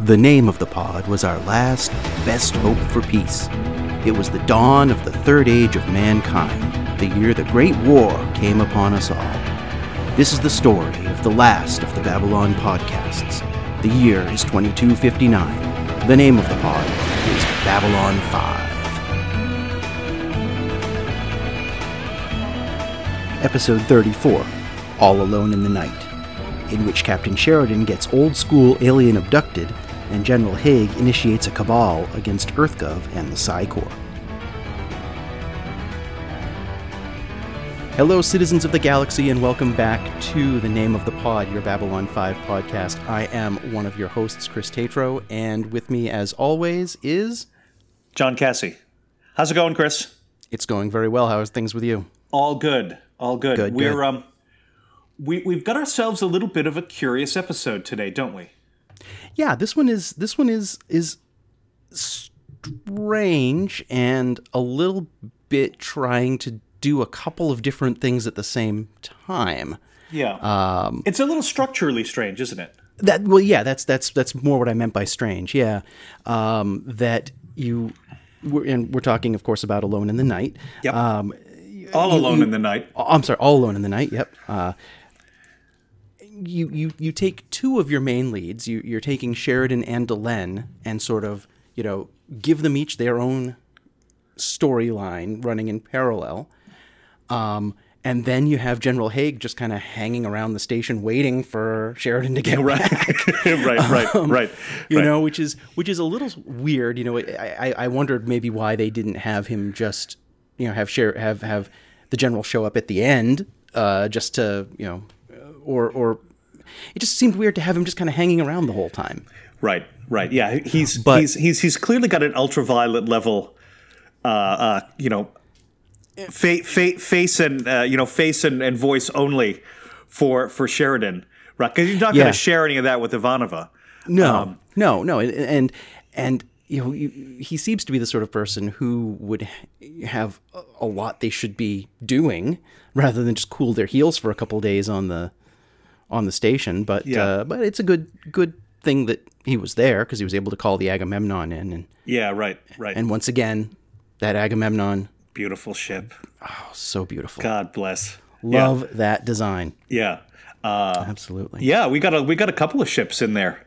The name of the pod was our last best hope for peace. It was the dawn of the third age of mankind, the year the Great War came upon us all. This is the story of the last of the Babylon podcasts. The year is 2259. The name of the pod is Babylon 5. Episode 34 All Alone in the Night, in which Captain Sheridan gets old school alien abducted and General Hague initiates a cabal against EarthGov and the Psi Corps. Hello, citizens of the galaxy, and welcome back to the Name of the Pod, your Babylon 5 podcast. I am one of your hosts, Chris Tatro, and with me, as always, is. John Cassie. How's it going, Chris? It's going very well. How are things with you? All good. All good. Good, We're good. um we we've got ourselves a little bit of a curious episode today, don't we? Yeah, this one is this one is is strange and a little bit trying to do a couple of different things at the same time. Yeah. Um, it's a little structurally strange, isn't it? That well, yeah, that's that's that's more what I meant by strange. Yeah, um, that you, we're, and we're talking, of course, about Alone in the Night. Yep. Um, All alone in the night. I'm sorry, All Alone in the Night. Yep. Uh, you you you take two of your main leads. You you're taking Sheridan and Delenn, and sort of you know give them each their own storyline running in parallel. Um, and then you have General Hague just kind of hanging around the station waiting for Sheridan to get Right. back. right, right, right. you right. know, which is which is a little weird. You know, I, I I wondered maybe why they didn't have him just you know have share have have the general show up at the end uh, just to you know or or it just seemed weird to have him just kind of hanging around the whole time. Right, right. Yeah, he's But- he's he's he's clearly got an ultraviolet level uh uh, you know, fa- fa- face and uh, you know, face and, and voice only for for Sheridan. Right, because you're not Yeah. going to share any of that with Ivanova. No, Um, no, no, and and, and you know he seems to be the sort of person who would have a- a lot they should be doing rather than just cool their heels for a couple days on the on the station. But Yeah. uh, but it's a good good thing that he was there because he was able to call the Agamemnon in, and Yeah, right, right. and once again that Agamemnon, Beautiful ship. oh, so beautiful. God bless. Love that design. Yeah. Uh, Absolutely. yeah, we got a we got a couple of ships in there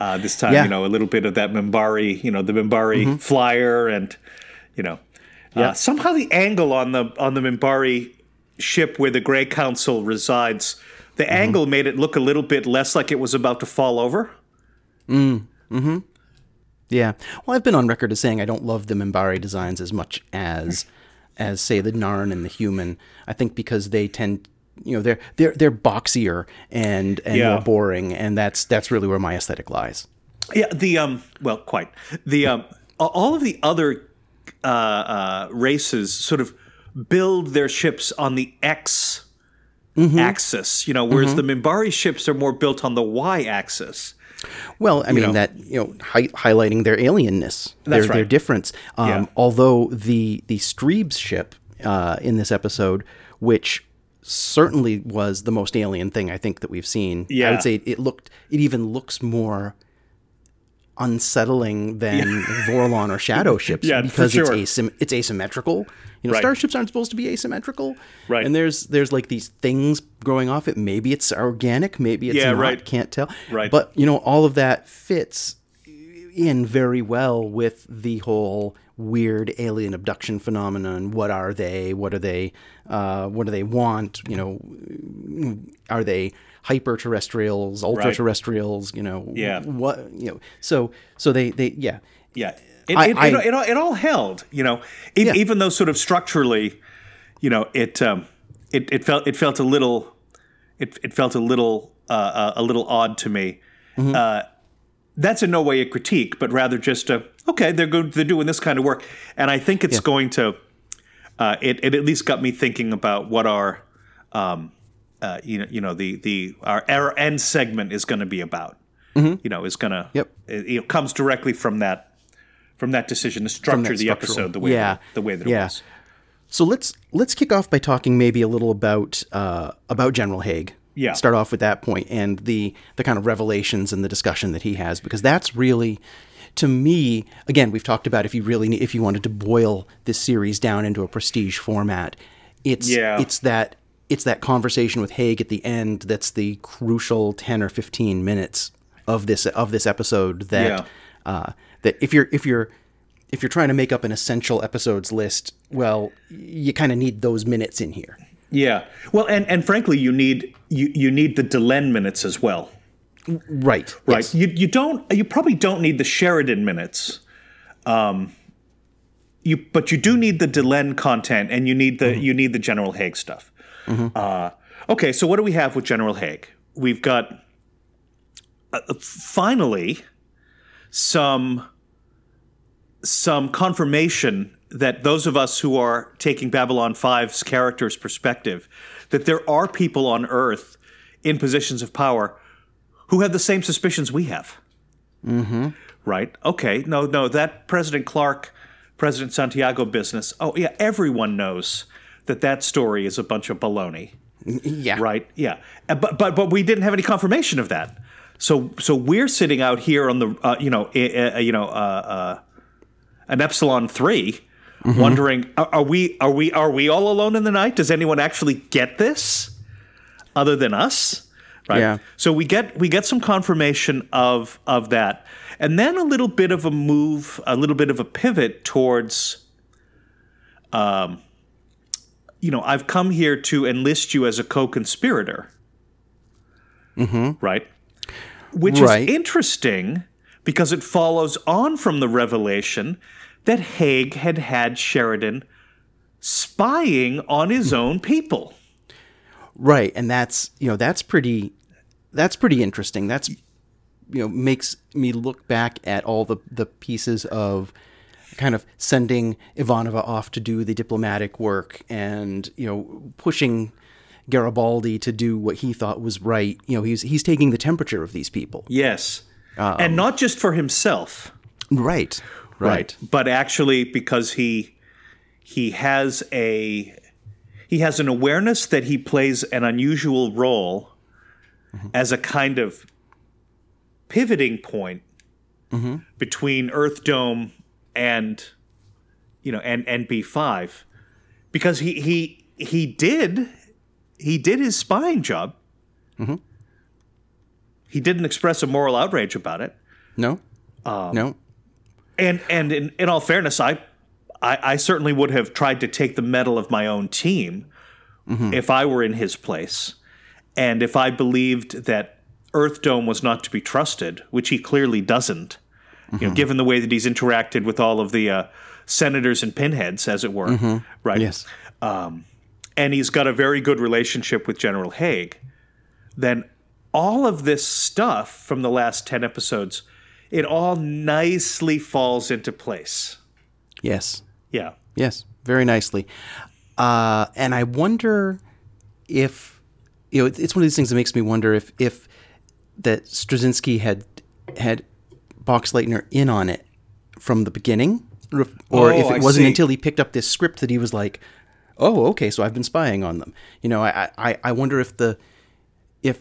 uh, this time. Yeah. You know, a little bit of that Minbari, you know, the Minbari flyer, and you know, uh, somehow the angle on the on the Minbari ship where the Grey Council resides, the angle made it look a little bit less like it was about to fall over. Mm. Hmm. Yeah. Well, I've been on record as saying I don't love the Minbari designs as much as, as say the Narn and the Human. I think because they tend, you know, they're they're they're boxier and and Yeah. more boring, and that's that's really where my aesthetic lies. Yeah, the um, well, quite the um, all of the other uh, uh, races sort of build their ships on the X axis, you know, whereas the Minbari ships are more built on the Y axis. Well, I mean know. that you know hi- highlighting their alienness, their That's their right. difference. Um, Yeah. Although the the Streibs ship uh, in this episode, which certainly was the most alien thing I think that we've seen. Yeah. I would say it looked it even looks more unsettling than Vorlon or Shadow ships Yeah, because sure. it's asym- it's asymmetrical. You know, Right. starships aren't supposed to be asymmetrical. Right. And there's there's like these things growing off it. Maybe it's organic, maybe it's Yeah, not. right. Can't tell. Right. But you know, all of that fits in very well with the whole weird alien abduction phenomenon. What are they? What are they? Uh, what do they want? You know, are they hyper terrestrials, ultra terrestrials? You know, Yeah. What you know? So so they they yeah. Yeah, it, I- it, I- it, it, all, it all held, you know, e- Yeah. even though sort of structurally, you know, it um, it, it felt it felt a little, it, it felt a little uh, uh, a little odd to me. Mm-hmm. Uh, that's in no way a critique, but rather just a okay, they're good, they're doing this kind of work, and I think it's going to. Uh, it, it at least got me thinking about what our, um, uh, you know, you know, the the our, our end segment is going to be about. You know, is going to Mm-hmm. Yep. it, know, comes directly from that from that decision to structure the episode the way yeah, that, the way that yeah. was. So let's let's kick off by talking maybe a little about uh, about General Hague Yeah. start off with that point and the the kind of revelations and the discussion that he has because that's really to me again we've talked about if you really need, if you wanted to boil this series down into a prestige format it's Yeah. it's that it's that conversation with Hague at the end that's the crucial 10 or 15 minutes of this of this episode that Yeah. uh, that if you're if you're if you're trying to make up an essential episodes list well you kind of need those minutes in here Yeah. Well, and and frankly, you need you you need the Delenn minutes as well. right Right. yes. You you don't you probably don't need the Sheridan minutes. Um you but you do need the Delenn content and you need the you need the General Hague stuff. Uh okay, so what do we have with General Hague? We've got uh, finally some some confirmation that those of us who are taking Babylon 5's character's perspective, that there are people on Earth in positions of power who have the same suspicions we have. Mm-hmm. Right? Okay. No, no, that President Clark, President Santiago business. Oh, yeah, everyone knows that that story is a bunch of baloney. yeah Right? Yeah. Uh, But but but we didn't have any confirmation of that. So so we're sitting out here on the uh, you know uh, you know uh, uh, an epsilon 3 wondering are, are we are we are we all alone in the night? Does anyone actually get this other than us? Right. Yeah. So we get we get some confirmation of of that. And then a little bit of a move, a little bit of a pivot towards um you know, I've come here to enlist you as a co-conspirator. Mm-hmm. Right? Which Right. is interesting because it follows on from the revelation that Hague had had Sheridan spying on his own people. right and that's you know that's pretty that's pretty interesting that's you know makes me look back at all the the pieces of kind of sending Ivanova off to do the diplomatic work and you know pushing Garibaldi to do what he thought was right. You know he's he's taking the temperature of these people. Yes. Um, and not just for himself. right. Right, But actually because he he has a he has an awareness that he plays an unusual role mm-hmm. as a kind of pivoting point mm-hmm. between Earth Dome and you know and and B5 because he he he did he did his spying job. He didn't express a moral outrage about it. no Um, no And and in, in all fairness, I, I I certainly would have tried to take the mettle of my own team if I were in his place, and if I believed that Earth Dome was not to be trusted, which he clearly doesn't. You know, given the way that he's interacted with all of the uh, senators and pinheads, as it were, right? yes and he's got a very good relationship with General Hague, then all of this stuff from the last 10 episodes, it all nicely falls into place. yes Yeah. Yes, very nicely. Uh, and I wonder if you know it's it's one of these things that makes me wonder if if that Straczynski had had Boxleitner in on it from the beginning, or, if- if Oh, it I wasn't see. until he picked up this script that he was like, "Oh, okay, so I've been spying on them." You know, I I, I wonder if the if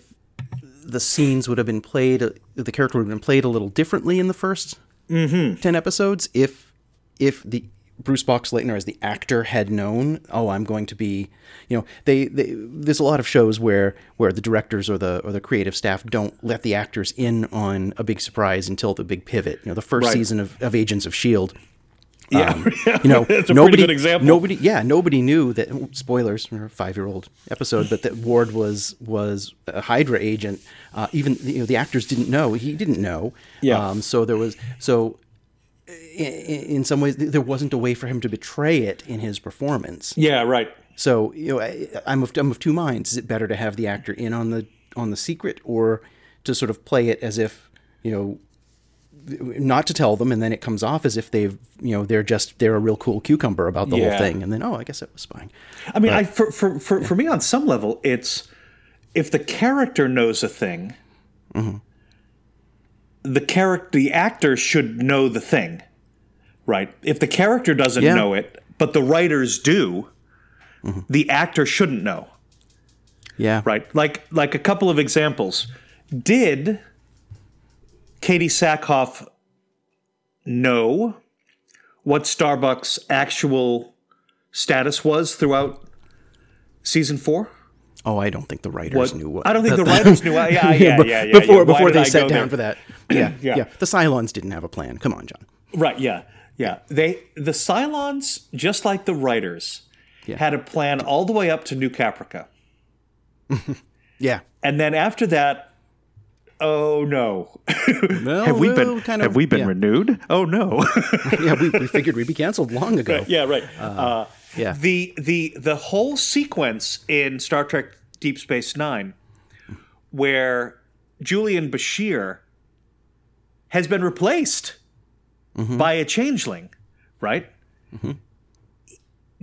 the scenes would have been played, the character would have been played a little differently in the 1st Mm-hmm. ten episodes if if the Bruce Boxleitner as the actor had known, oh, I'm going to be, you know, they, they there's a lot of shows where where the directors or the or the creative staff don't let the actors in on a big surprise until the big pivot. You know, the first Right. season of, of Agents of Shield. Yeah. Um, You know, That's a pretty nobody, good example. Nobody, yeah, nobody knew that. Spoilers five-year-old episode, but that Ward was was a Hydra agent. Uh, even you know the actors didn't know. He didn't know. Yeah. Um, so there was so. In, some ways, there wasn't a way for him to betray it in his performance. Yeah, right. So you know, I, I'm of I'm of two minds. Is it better to have the actor in on the on the secret, or to sort of play it as if you know, not to tell them, and then it comes off as if they've you know they're just they're a real cool cucumber about the Yeah. whole thing, and then oh, I guess it was spying. I mean, I for, for for for me on some level, it's if the character knows a thing, mm-hmm. The character, the actor should know the thing, right? If the character doesn't Yeah. know it, but the writers do, mm-hmm. the actor shouldn't know. Yeah. Right. Like like a couple of examples. Did Katee Sackhoff know what Starbuck's actual status was throughout season four? Oh, I don't think the writers knew what. I don't think the writers knew. Yeah, yeah, yeah, yeah. yeah. before Why before they sat down there? for that. Yeah, Yeah. yeah, The Cylons didn't have a plan. Come on, John. Right, yeah. Yeah. They the Cylons, just like the writers, had a plan all the way up to New Caprica. Yeah. And then after that, oh no. Have we been kind of, have we been yeah. renewed? Oh no. yeah, we, we figured we'd be canceled long ago. yeah, right. Uh, yeah. The the the whole sequence in Star Trek Deep Space 9 where Julian Bashir has been replaced by a changeling, right?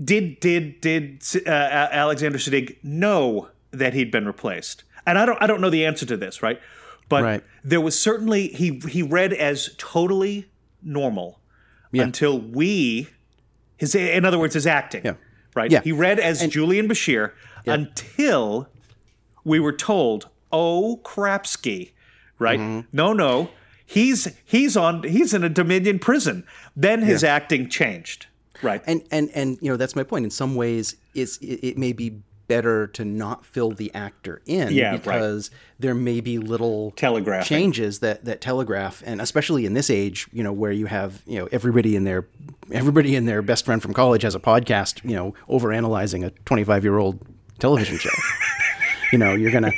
Did did did uh, Alexander Siddig know that he'd been replaced? And I don't I don't know the answer to this, right? But Right. there was certainly he he read as totally normal until we his in other words his acting, Yeah. right? Yeah. He read as Julian Bashir until we were told, "Oh, Krapsky," right? Mm-hmm. No, no, he's he's on he's in a Dominion prison. Then his acting changed, right? and and and you know that's my point in some ways it's it, it may be better to not fill the actor in Yeah, right. because there may be little telegraph changes that that telegraph and especially in this age you know where you have you know everybody in their everybody in their best friend from college has a podcast you know over analyzing a 25 year old television show you know you're gonna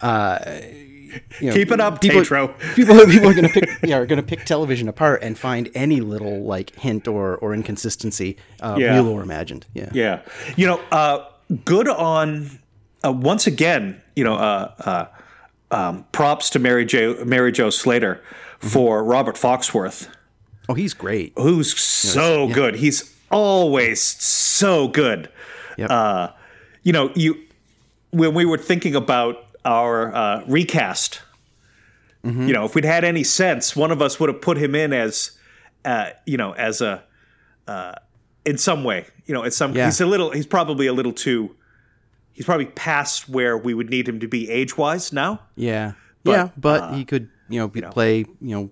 uh you know, Keep it up, people, people, people are going to pick, yeah, are going to pick television apart and find any little like hint or or inconsistency, uh, Yeah. real or imagined. Yeah, Yeah, you know, uh, good on uh, once again. You know, uh, uh, um, props to Mary Jo Mary Jo Slater for Robert Foxworth, Oh, he's great. who's so good. He's always so good. Yep. Uh, you know, you when we were thinking about our uh, recast, Mm-hmm. you know, if we'd had any sense, one of us would have put him in as, uh, you know, as a, uh, in some way, you know, it's some. Yeah. He's a little. He's probably a little too. He's probably past where we would need him to be age wise now. Yeah, yeah, but he could you know, be, play you know,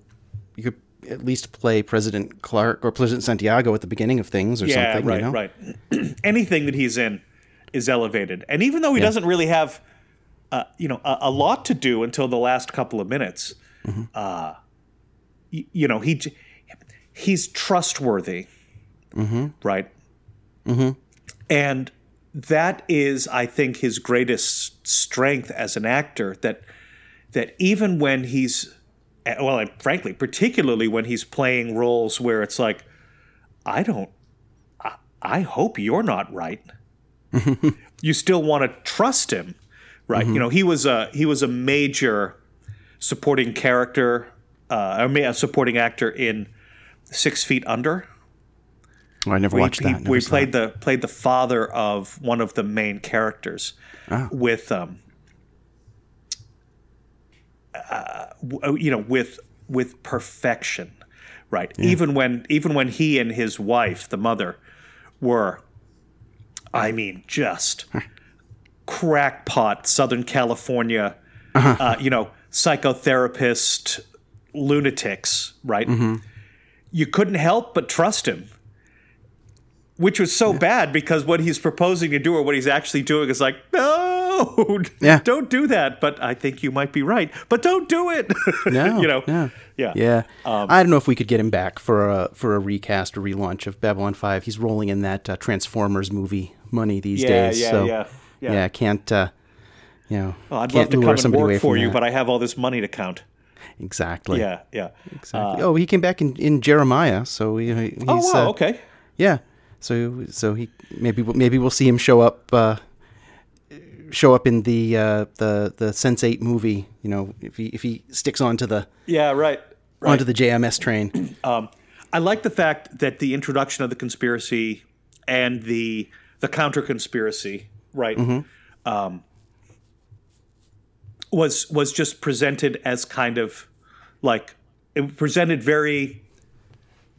you could at least play President Clark or President Santiago at the beginning of things or Yeah, something. right, you know? right. Anything that he's in is elevated, and even though he doesn't really have, uh, you know, a, a lot to do until the last couple of minutes, Mm-hmm. uh, y- you know, he he's trustworthy, Mm-hmm. right? And that is, I think, his greatest strength as an actor. That that even when he's eh, well, and frankly, particularly when he's playing roles where it's like, I don't I hope you're not right. you still want to trust him, right? You know, he was a he was a major supporting character, uh, I a supporting actor in Six Feet Under. Oh, I never Where watched he, that. he- never saw played it. the played the father of one of the main characters with um, uh, you know, with with perfection, right? Even when even when he and his wife, the mother, were, I mean, just crackpot Southern California, uh, you know, psychotherapist lunatics, right? You couldn't help but trust him. Which was so bad because what he's proposing to do or what he's actually doing is like, no, Yeah. don't do that. But I think you might be right. But don't do it. No, you know, no. yeah, Yeah, Um, I don't know if we could get him back for a for a recast or relaunch of Babylon Five. He's rolling in that uh, Transformers movie money these Yeah, days. yeah, so, yeah, yeah. yeah. Can't uh, you know? Well, I'd love to come and work for you, that. but I have all this money to count. exactly. Yeah, yeah. Exactly. oh, he came back in, in Jeremiah, so he, he's Oh wow, uh, okay. yeah. So so he maybe we'll- maybe we'll see him show up uh, show up in the uh, the the Sense8 movie. You know, if he if he sticks onto the Yeah, right. right. onto the JMS train. I like the fact that the introduction of the conspiracy and the the counter conspiracy, right, mm-hmm. um, was was just presented as kind of like it presented very,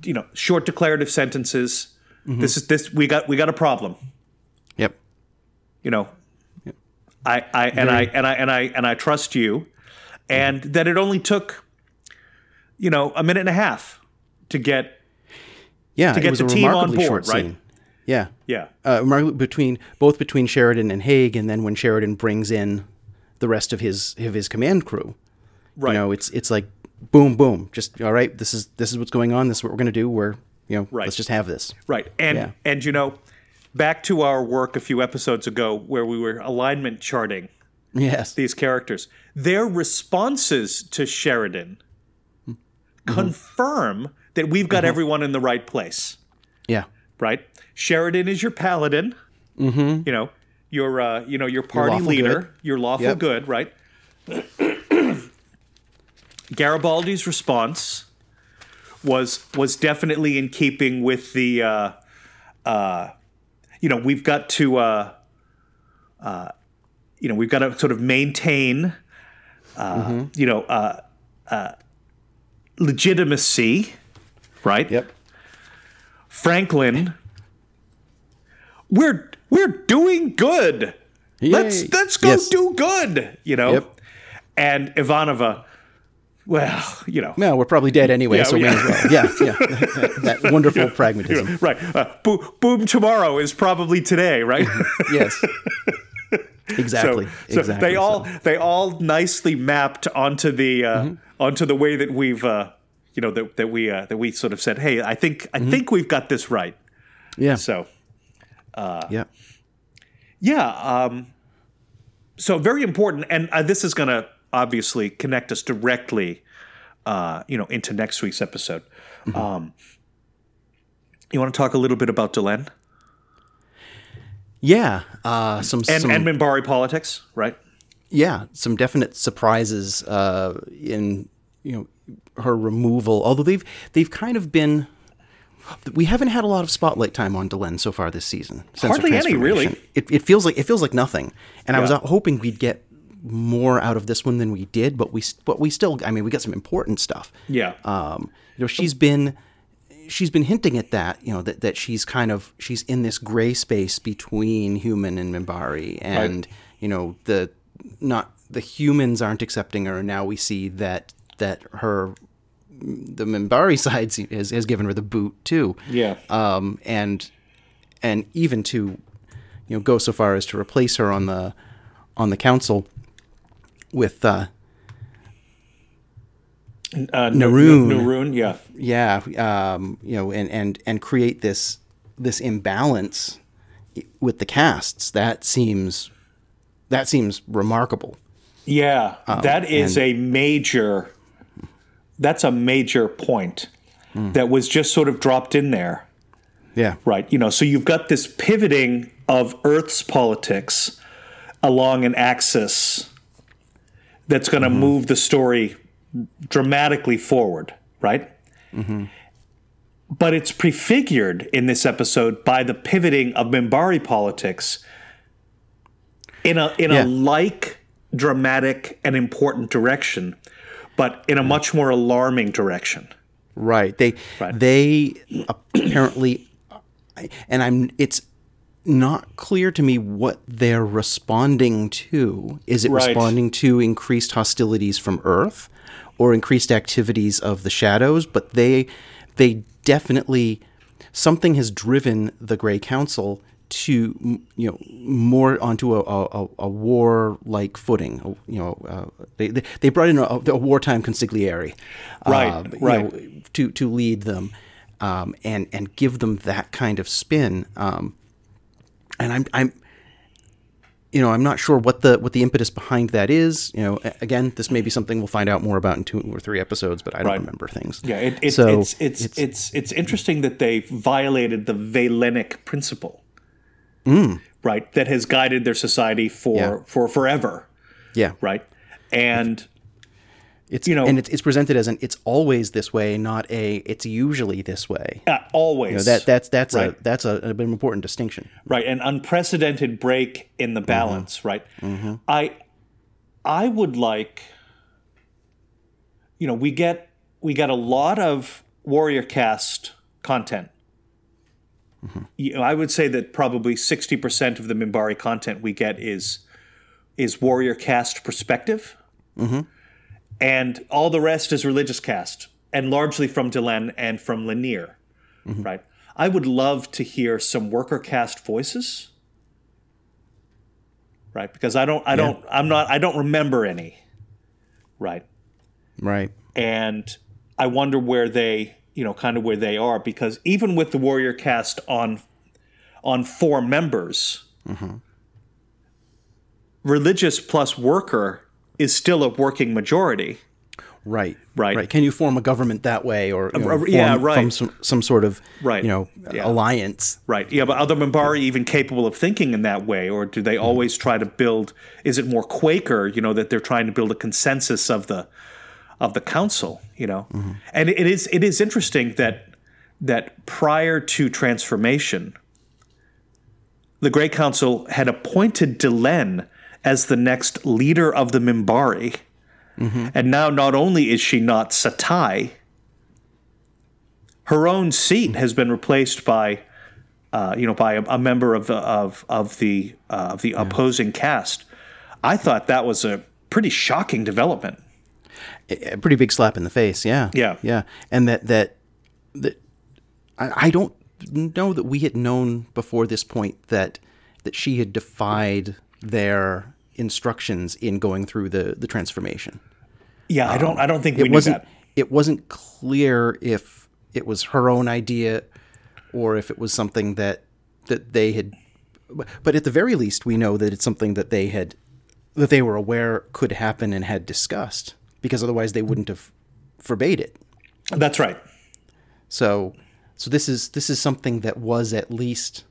you know, short declarative sentences. Mm-hmm. This is this we got we got a problem. yep. You know, I, I and I and I and I and I trust you, mm-hmm. and that it only took, you know, a minute and a half to get Yeah, get it was the team on board, short right? scene. Yeah, yeah uh, between both between Sheridan and Hague, and then when Sheridan brings in the rest of his of his command crew. right You know, it's it's like boom, boom. Just all right. This is this is what's going on. This is what we're going to do. We're you know, Right. let's just have this. right and Yeah. and you know, back to our work a few episodes ago where we were alignment charting Yes. these characters, their responses to Sheridan confirm that we've got everyone in the right place. Yeah. right? Sheridan is your paladin. Mm-hmm. You know, your uh, you know your party lawful leader, good. your lawful Yep. good, right? Garibaldi's response was was definitely in keeping with the uh, uh, you know we've got to uh, uh, you know we've got to sort of maintain uh, you know uh, uh, legitimacy, right? Yep. Franklin, we're we're doing good. Let's let's go Yes. do good. You know. Yep. And Ivanova, well, you know, Well, we're probably dead anyway, Yeah, so yeah. well. Yeah, yeah. that, that wonderful pragmatism. right? Uh, bo- boom tomorrow is probably today, right? Yes. Exactly. so exactly. they all they all nicely mapped onto the uh, Mm-hmm. onto the way that we've uh, you know that, that we uh, that we sort of said, hey, I think I Mm-hmm. think we've got this right. Yeah. So yeah. Yeah. Um, so very important, and uh, this is going to obviously connect us directly, uh, you know, into next week's episode. Um, you want to talk a little bit about Delenn Yeah. Uh, some and, some and Minbari politics, right? yeah, some definite surprises uh, in you know her removal. Although they've they've kind of been. We haven't had a lot of spotlight time on Delenn so far this season. Hardly any, really. It, it feels like it feels like nothing. And I was hoping we'd get more out of this one than we did, but we but we still. I mean, we got some important stuff. Yeah. Um, you know, she's been she's been hinting at that. You know that that she's kind of she's in this gray space between human and Minbari, and you know the not the humans aren't accepting her. and Now we see that that her the Minbari side has, has given her the boot too. Yeah. Um, and and even to you know go so far as to replace her on the on the council with uh, Uh, Neroon. Neroon, yeah. yeah, um, you know, and and and create this this imbalance with the castes. That seems that seems remarkable. Yeah, that is and- a major. That's a major point that was just sort of dropped in there, Yeah, right? You know, so you've got this pivoting of Earth's politics along an axis that's going to mm-hmm. move the story dramatically forward, right? Mm-hmm. But it's prefigured in this episode by the pivoting of Minbari politics in a in Yeah. a like dramatic and important direction, but in a much more alarming direction. right. They Right. they apparently, and I'm. It's not clear to me what they're responding to. Is it Right. responding to increased hostilities from Earth, or increased activities of the shadows? But they they definitely something has driven the Grey Council to you know more onto a, a, a war like footing. You know, uh, they, they brought in a, a wartime consigliere, Right, uh, right. know, to to lead them, um, and and give them that kind of spin. Um, and I'm I'm you know I'm not sure what the what the impetus behind that is. You know, again, this may be something we'll find out more about in two or three episodes, but I don't Right. remember things. Yeah, it, it, so it's, it's it's it's interesting that they violated the Valenic principle, right? That has guided their society for Yeah. for forever, yeah, right? And it's you know- and it's, it's presented as an it's always this way, not a it's usually this way. uh, always You know, that that's that's Right. a that's a, an important distinction. right an unprecedented break in the balance right i i would like you know we get we get a lot of warrior caste content Mm-hmm. you know, i would say that probably 60% of the minbari content we get is is warrior caste perspective, mm-hmm. and all the rest is religious caste, and largely from Delenn and from Lennier, mm-hmm. right? I would love to hear some worker caste voices, right? Because I don't, I don't, I'm not, I don't remember any, right? Right. and I wonder where they, you know, kind of where they are because even with the warrior caste on on four members, religious plus worker is still a working majority. Right. Right. Right. Can you form a government that way, or you know, uh, form yeah, right. from some, some sort of Right. you know Yeah. alliance? Right. Yeah, but are the Minbari even capable of thinking in that way, or do they always try to build? Is it more Quaker? You know that they're trying to build a consensus of the of the council. You know, and it is it is interesting that that prior to transformation, the Grey Council had appointed Delenn as the next leader of the Minbari, and now not only is she not Satai, her own seat has been replaced by uh, you know, by a, a member of the of of the uh, of the opposing caste. I thought that was a pretty shocking development. A pretty big slap in the face. Yeah. Yeah. Yeah. And that that that I, I don't know that we had known before this point that that she had defied their instructions in going through the the transformation. Yeah, I don't I don't think um, we it knew wasn't that. it wasn't clear if it was her own idea or if it was something that that they had but at the very least we know that it's something that they had that they were aware could happen and had discussed because otherwise they wouldn't have forbade it That's right. so so this is this is something that was at least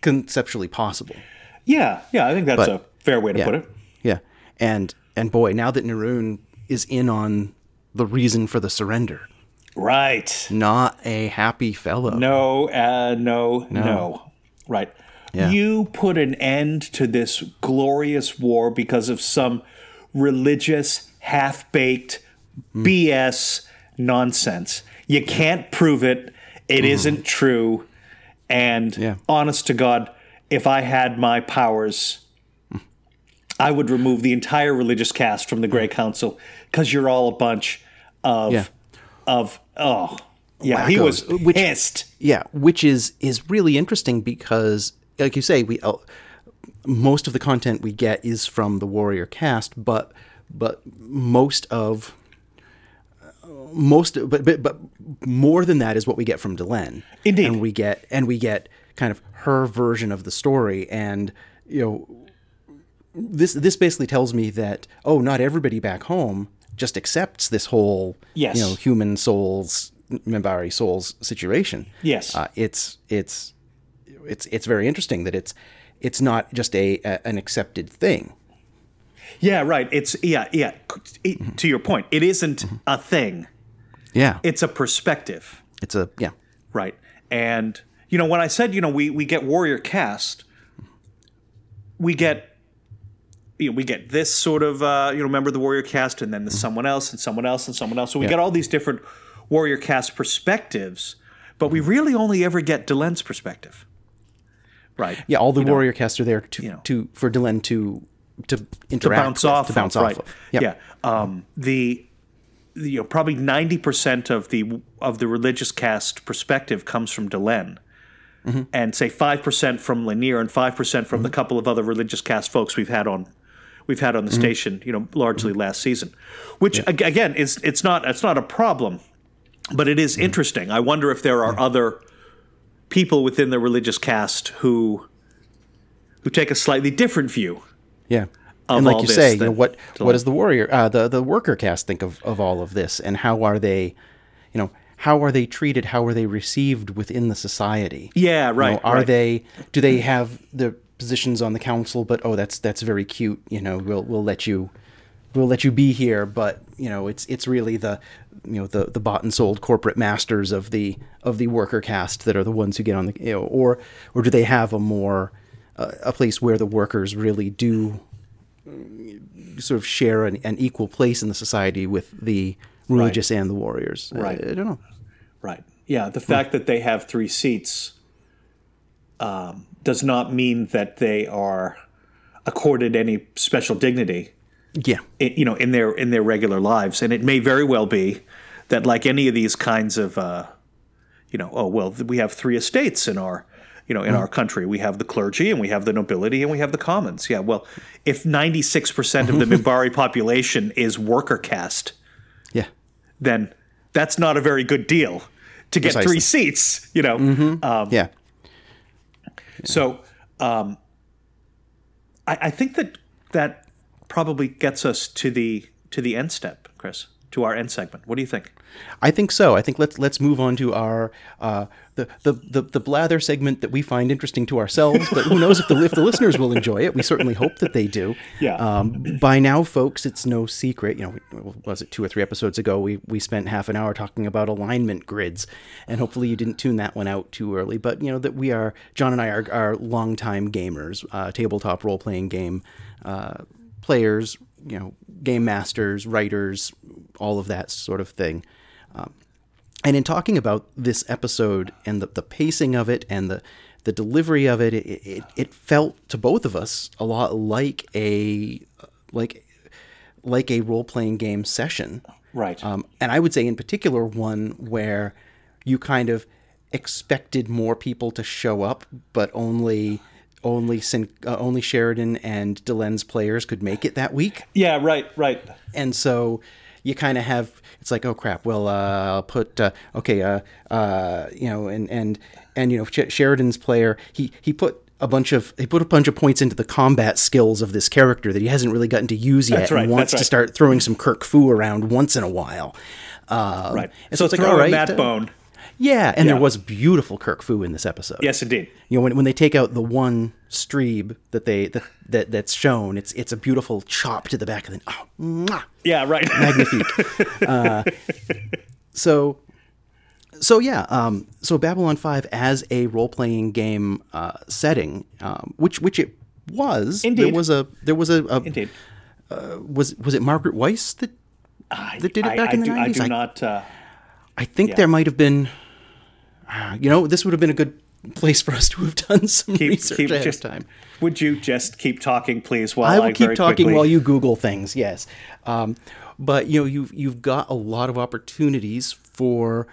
conceptually possible Yeah, yeah, I think that's But- a fair way to yeah. put it. yeah and and boy now that Neroon is in on the reason for the surrender Right. not a happy fellow No, uh, no, no, Right. Yeah. You put an end to this glorious war because of some religious, half baked BS nonsense. You can't prove it. It not true. And Yeah. honest to God, if I had my powers, I would remove the entire religious caste from the Grey Council because you're all a bunch of Yeah. of oh yeah. He was Wackos, which- pissed. Yeah, which is is really interesting because, like you say, we uh, most of the content we get is from the Warrior caste, but but most of uh, most but, but but more than that is what we get from Delenn. Indeed. and we get and we get kind of her version of the story, and you know this this basically tells me that oh, not everybody back home just accepts this whole Yes. you know human souls Minbari souls situation. Yes. uh, it's it's it's it's very interesting that it's it's not just a, a an accepted thing. Yeah, right. It's yeah, yeah. It, To your point, it isn't a thing. Yeah, It's a perspective, it's a yeah right? And you know, when I said you know we we get warrior caste, we get you know, we get this sort of uh, you know remember the warrior caste, and then the someone else, and someone else, and someone else. So we get all these different warrior caste perspectives, but we really only ever get Delenn's perspective, right? yeah. All the warrior castes are there to know. to for Delenn to to interact to bounce with, off to bounce of, off right. of. Yep. Yeah. Um, the, you know probably ninety percent of the of the religious caste perspective comes from Delenn, Mm-hmm. and say five percent from Lennier and five percent from the couple of other religious caste folks we've had on we've had on the Mm-hmm. station. You know, largely last season, which ag- again is it's not it's not a problem, but it is Mm-hmm. interesting. I wonder if there are other people within the religious caste who who take a slightly different view. Yeah. and like you say, you know, what what does the warrior, uh, the the worker caste think of, of all of this, and how are they, you know, how are they treated? How are they received within the society? Yeah, You know, right. are right. they? Do they have the positions on the council? But oh, that's that's very cute. You know, we'll we'll let you we'll let you be here. But you know, it's it's really the you know the the bought and sold corporate masters of the of the worker caste that are the ones who get on the you know, or or do they have a more uh, a place where the workers really do sort of share an, an equal place in the society with the religious and the warriors. I- Right. I, don't know. Right. Yeah. The fact that they have three seats um, does not mean that they are accorded any special dignity Yeah. i- you know in their in their regular lives and it may very well be that like any of these kinds of uh, you know oh well we have three estates in our you know in our country we have the clergy and we have the nobility and we have the commons yeah well if 96% of the Minbari population is worker caste Yeah. then that's not a very good deal to get Precisely. three seats you know um, Yeah. so um, I, I think that that probably gets us to the to the end step, Chris, to our end segment. What do you think? I think so. I think let's let's move on to our uh, the, the the the blather segment that we find interesting to ourselves, but who knows if the if the listeners will enjoy it? We certainly hope that they do. Yeah. Um, by now, folks, it's no secret. You know, was it two or three episodes ago? We we spent half an hour talking about alignment grids, and hopefully you didn't tune that one out too early. But you know that we are John and I are are longtime gamers, uh, tabletop role playing game uh, players. You know, game masters, writers, all of that sort of thing. And in talking about this episode and the, the pacing of it and the, the delivery of it, it, it, it felt to both of us a lot like a like like a role playing game session. Right. Um, and I would say in particular one where you kind of expected more people to show up, but only only Sin, uh, only Sheridan and Delenn's players could make it that week yeah. Right. Right. and so you kind of have it's like oh crap well uh, i'll put uh, okay uh, uh, you know and and and you know Sh- sheridan's player he he put a bunch of he put a bunch of points into the combat skills of this character that he hasn't really gotten to use yet right, and wants that's to start throwing some kirk fu around once in a while um, Right. and so it's like, all right, uh, bone. Yeah and Yeah. there was beautiful kirk fu in this episode Yes, indeed. you know when, when they take out the one streib that they that, that that's shown it's it's a beautiful chop to the back of the oh mwah, Yeah. Right. magnifique. uh, so, so yeah, um, so Babylon Five as a role playing game uh, setting, um, which which it was. There Indeed. was a there was a, a indeed. was was it Margaret Weis that that did it back I in the do, I nineties? do I, not. Uh, I think there might have been. You know, this would have been a good place for us to have done some keep, research keep ahead just time. Would you just keep talking, please? While I I, will keep very talking quickly- while you Google things. Yes, um, but you know you've you've got a lot of opportunities for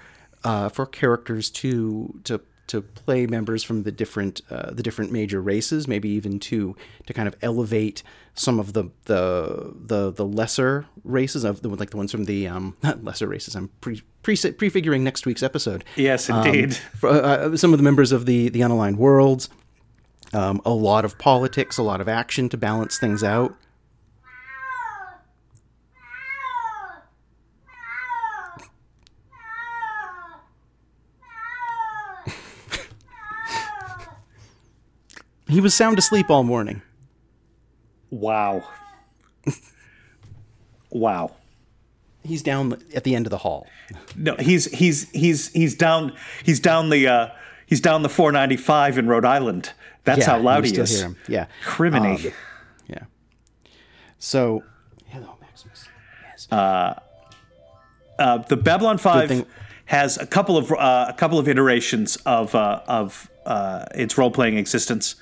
uh, for characters to to to play members from the different uh, the different major races, maybe even to to kind of elevate some of the the the, the lesser races of the like the ones from the um, not lesser races. I'm pre, pre prefiguring next week's episode. Yes, Um, indeed. for, uh, some of the members of the the unaligned worlds. Um, a lot of politics, a lot of action to balance things out. He was sound asleep all morning. Wow. wow. He's down at the end of the hall. No, he's he's he's he's down he's down the uh, he's down the 495 in Rhode Island. That's Yeah, how loud you he still is. hear him. Yeah, Criminy. Um, yeah. So, hello, Maximus. Yes. uh, the Babylon Five thing- has a couple of uh, a couple of iterations of uh, of uh, its role playing existence.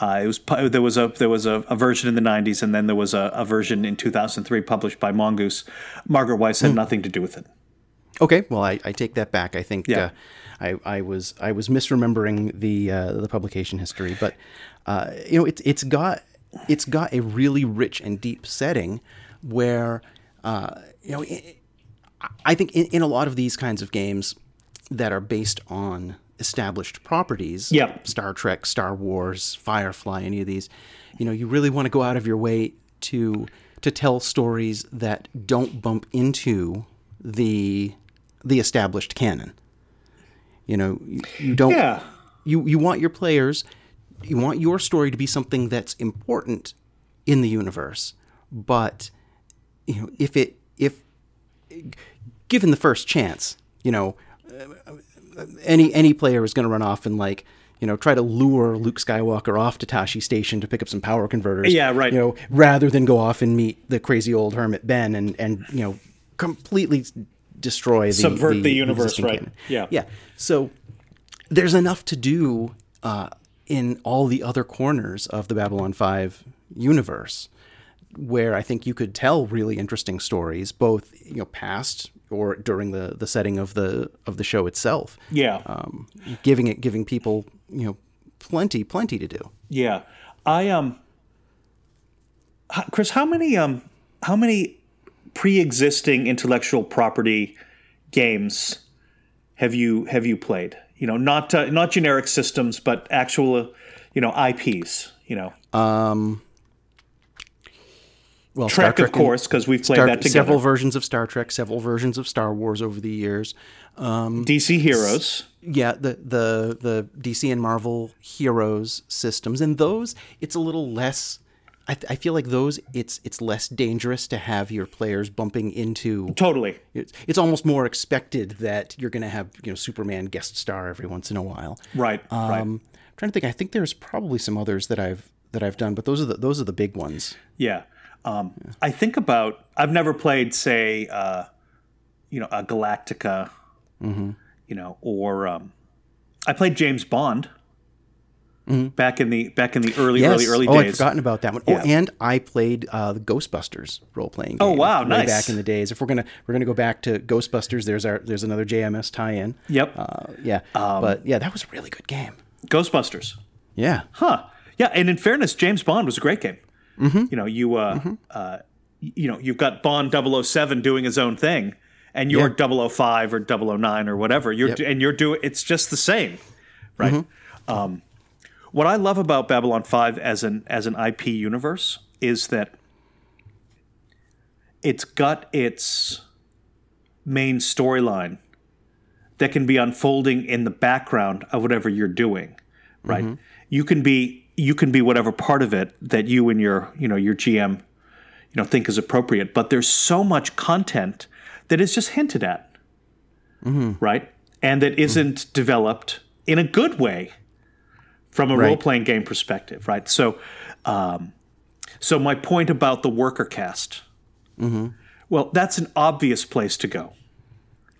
Uh, it was there was a there was a, a version in the '90s, and then there was a, a version in 2003 published by Mongoose. Margaret Weis had nothing to do with it. Okay, well, I, I take that back. I think Yeah. uh, I, I was I was misremembering the uh, the publication history, but uh, you know it's it's got it's got a really rich and deep setting where uh, you know i I think in, in a lot of these kinds of games that are based on established properties, Yeah. Star Trek, Star Wars, Firefly, any of these, you know, you really want to go out of your way to to tell stories that don't bump into the the established canon. You know, you, you don't Yeah. you you want your players you want your story to be something that's important in the universe, but you know, if it if given the first chance, you know, any any player is going to run off and like you know try to lure Luke Skywalker off to Tosche Station to pick up some power converters. Yeah, right. You know, rather than go off and meet the crazy old hermit Ben and and you know completely destroy the Subvert the universe, right. canon. Yeah. yeah. So there's enough to do uh, in all the other corners of the Babylon Five universe where I think you could tell really interesting stories, both you know past or during the, the setting of the of the show itself. Yeah, um, giving it giving people you know plenty plenty to do. Yeah, I um, Chris, how many um, how many pre-existing intellectual property games have you have you played? You know, not uh, not generic systems, but actual, you know, IPs. You know, um, well, Trek, Trek of course, because we've played Star, that together. Several versions of Star Trek, several versions of Star Wars over the years. Um, DC Heroes. Yeah, the the the DC and Marvel Heroes systems, and those it's a little less. I, I feel like those it's it's less dangerous to have your players bumping into. Totally. It's, it's almost more expected that you're going to have you know Superman guest star every once in a while. Right. Um, right. I'm trying to think. I think there's probably some others that I've that I've done, but those are the those are the big ones. Yeah. Um, yeah. I think about. I've never played, say, uh, you know, a Galactica, mm-hmm. you know, or um, I played James Bond mm-hmm. back in the back in the early, yes. early, early oh, days. I'd forgotten about that one. Yeah. Oh, and I played uh, the Ghostbusters role playing game. Oh wow, way nice. Back in the days. If we're gonna we're gonna go back to Ghostbusters, there's our there's another JMS tie-in. Yep. Uh, yeah. Um, but yeah, that was a really good game. Ghostbusters. Yeah. Huh. Yeah, and in fairness, James Bond was a great game. Mm-hmm. You know, you uh, Mm-hmm. uh, you know, you've got Bond 007 doing his own thing, and you're Yeah. 005 or 009 or whatever. You're Yep. and you're doing it's just the same, right? Mm-hmm. Um, what I love about Babylon 5 as an as an IP universe is that it's got its main storyline that can be unfolding in the background of whatever you're doing, right? Mm-hmm. You can be you can be whatever part of it that you and your you know your GM you know think is appropriate, but there's so much content that is just hinted at, Mm-hmm. right? And that isn't developed in a good way from a Right. role playing game perspective, right? So, um, so my point about the worker caste, Mm-hmm. well, that's an obvious place to go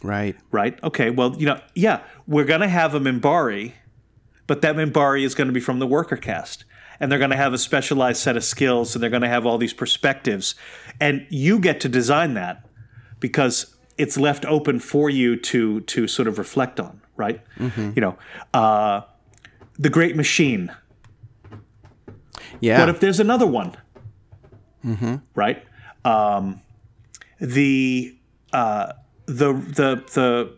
Right. right? Okay, well, you know, yeah, we're going to have a Minbari, but that Minbari is going to be from the worker caste. And they're going to have a specialized set of skills and they're going to have all these perspectives. And you get to design that because it's left open for you to to sort of reflect on, right? You know, uh, the great machine. Yeah. What if there's another one? Right. Um, the uh, the the the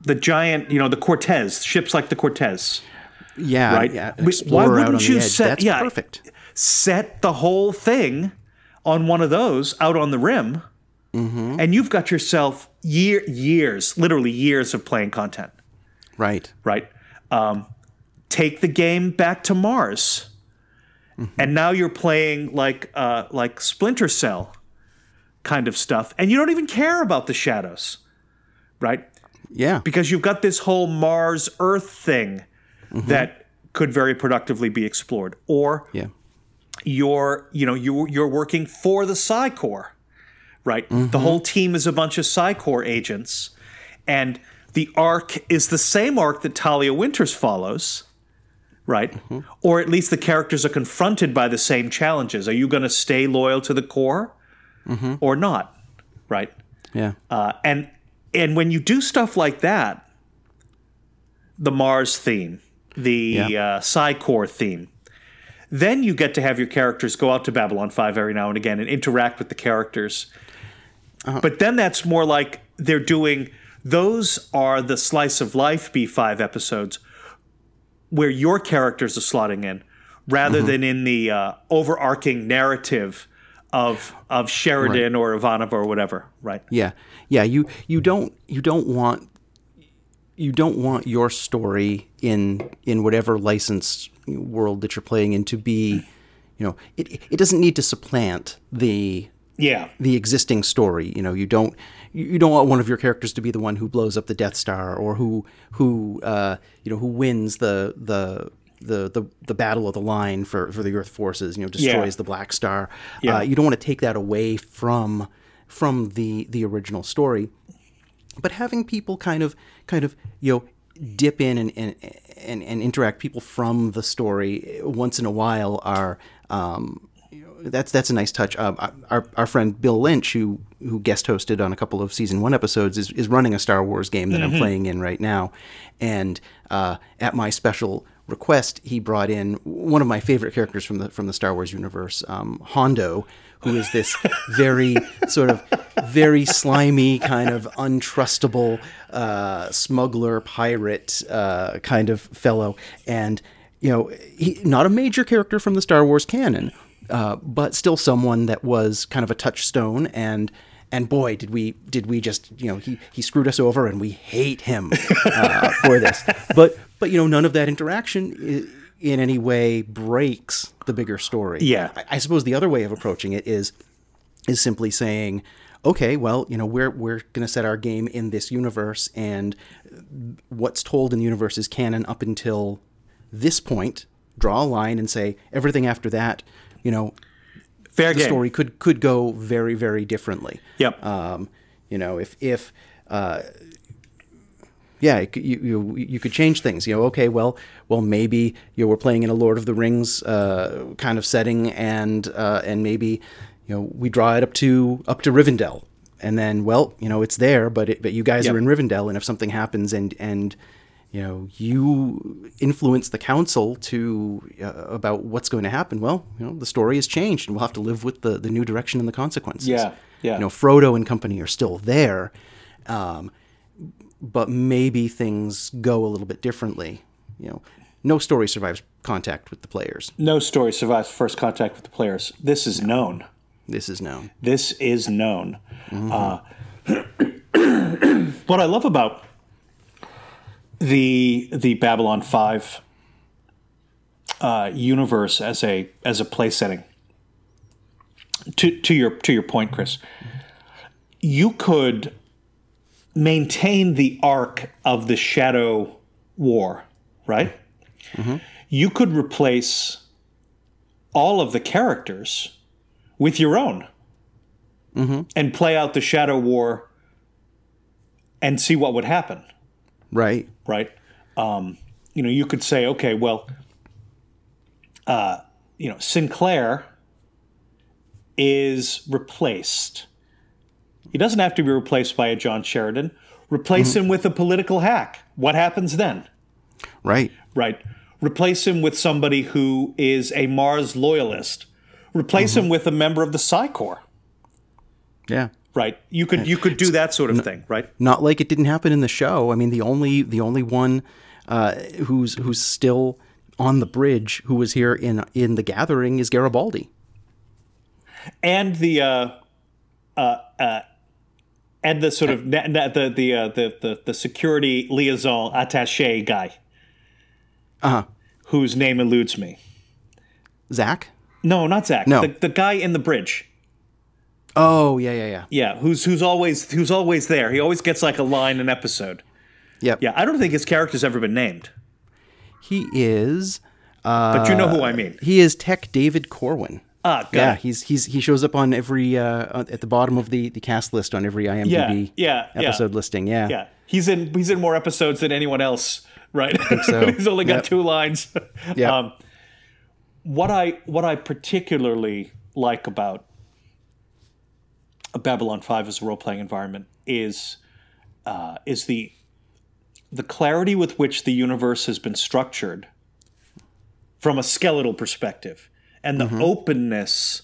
the giant, you know, the Cortez ships like the Cortez. Yeah. right? Yeah. Why wouldn't you set- That's yeah. perfect. Set the whole thing on one of those out on the rim, Mm-hmm. and you've got yourself year years, literally years of playing content. Right. Right. Um, take the game back to Mars, Mm-hmm. and now you're playing like uh, like Splinter Cell kind of stuff, and you don't even care about the shadows, right? Yeah. because you've got this whole Mars Earth thing Mm-hmm. that could very productively be explored. Or Yeah. you're, you know, you you're working for the Psi Corps, right? Mm-hmm. The whole team is a bunch of Psi Corps agents, and the arc is the same arc that Talia Winters follows. Right? Mm-hmm. Or at least the characters are confronted by the same challenges. Are you going to stay loyal to the Corps Mm-hmm. or not? Right? Yeah. Uh, and and when you do stuff like that, the Mars theme, the Yeah. uh, theme, then you get to have your characters go out to Babylon Five every now and again and interact with the characters. Uh-huh. But then that's more like they're doing. Those are the slice of life B five episodes where your characters are slotting in, rather Mm-hmm. than in the uh, overarching narrative of of Sheridan or Ivanova or whatever. Right. Yeah, yeah. You you don't you don't want you don't want your story in in whatever licensed world that you're playing in to be, you know, it it doesn't need to supplant the Yeah. the existing story. You know, you don't you don't want one of your characters to be the one who blows up the Death Star or who who uh, you know who wins the the the, the, the battle of the line for, for the Earth forces, you know, destroys the Black Star. Yeah. Uh, you don't want to take that away from from the the original story, but having people kind of kind of you know dip in and and, and, and interact people from the story once in a while are um, that's that's a nice touch. Uh, our our friend Bill Lynch, who who guest hosted on a couple of season one episodes, is is running a Star Wars game that I'm playing in right now, and uh, at my special request, he brought in one of my favorite characters from the from the Star Wars universe, um, Hondo, who is this very sort of very slimy kind of untrustable uh, smuggler pirate uh, kind of fellow, and you know, he, not a major character from the Star Wars canon, uh, but still someone that was kind of a touchstone. And and boy did we did we just you know he he screwed us over and we hate him uh, for this. But but you know none of that interaction in any way breaks the bigger story Yeah. I, I suppose the other way of approaching it is is simply saying okay well you know we're we're going to set our game in this universe and what's told in the universe is canon up until this point draw a line and say everything after that you know Fair the game. story could could go very very differently Yep. um, you know if if uh, yeah it you, you you could change things you know okay well well maybe you know we're playing in a Lord of the Rings uh, kind of setting and uh, and maybe you know we draw it up to up to Rivendell and then well you know it's there but it, but you guys Yep. are in Rivendell and if something happens and and you know you influence the council to uh, about what's going to happen well you know the story has changed and we'll have to live with the the new direction and the consequences Yeah, yeah. you know Frodo and company are still there um, but maybe things go a little bit differently you know no story survives contact with the players No story survives first contact with the players. This is known. this is known This is known. Uh, what I love about the the Babylon Five uh, universe as a as a play setting. To to your to your point, Chris, you could maintain the arc of the Shadow War, right? You could replace all of the characters with your own and play out the Shadow War and see what would happen, right right? Um, you know, you could say, okay, well, uh, you know, Sinclair is replaced. He doesn't have to be replaced by a John Sheridan. Replace him with a political hack. What happens then? right right? Replace him with somebody who is a Mars loyalist. Replace him with a member of the Psi Corps, yeah right? You could you could do that sort of thing, right? not like it didn't happen in the show. I mean, the only the only one uh, who's who's still on the bridge who was here in in the gathering is Garibaldi. And the uh, uh, uh, and the sort of na- na- the the, uh, the the the security liaison attaché guy, Uh huh. whose name eludes me. Zack. No, not Zack. No. the, the guy in the bridge. Oh yeah yeah yeah. Yeah, who's who's always who's always there. He always gets like a line an episode. Yep. Yeah, I don't think his character's ever been named, He is. Uh, but you know who I mean. he is Tech David Corwin. Ah, Yeah, it. he's he's he shows up on every uh, at the bottom of the the cast list on every IMDb Yeah, yeah, yeah. episode listing. Yeah. Yeah, he's in he's in more episodes than anyone else, right? so. he's only got Yep. two lines. Yep. Um, what I what I particularly like about Babylon Five as a role playing environment is uh, is the the clarity with which the universe has been structured from a skeletal perspective, and the Mm-hmm. openness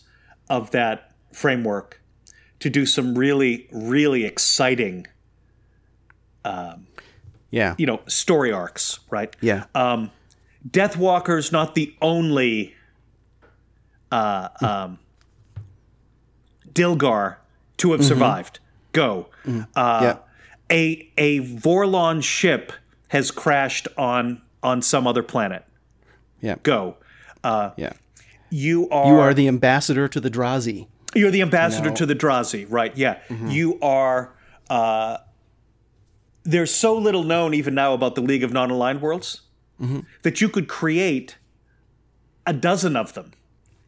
of that framework to do some really really exciting Yeah. you know story arcs right Yeah. uh, deathwalker's not the only uh, um, dilgar to have survived go uh, yeah. a a vorlon ship has crashed on on some other planet Yeah. go Yeah. You are You are the ambassador to the Drazi. You're the ambassador No. to the Drazi, right? Yeah. Mm-hmm. You are. Uh, there's so little known even now about the League of Non Aligned Worlds mm-hmm. that you could create a dozen of them.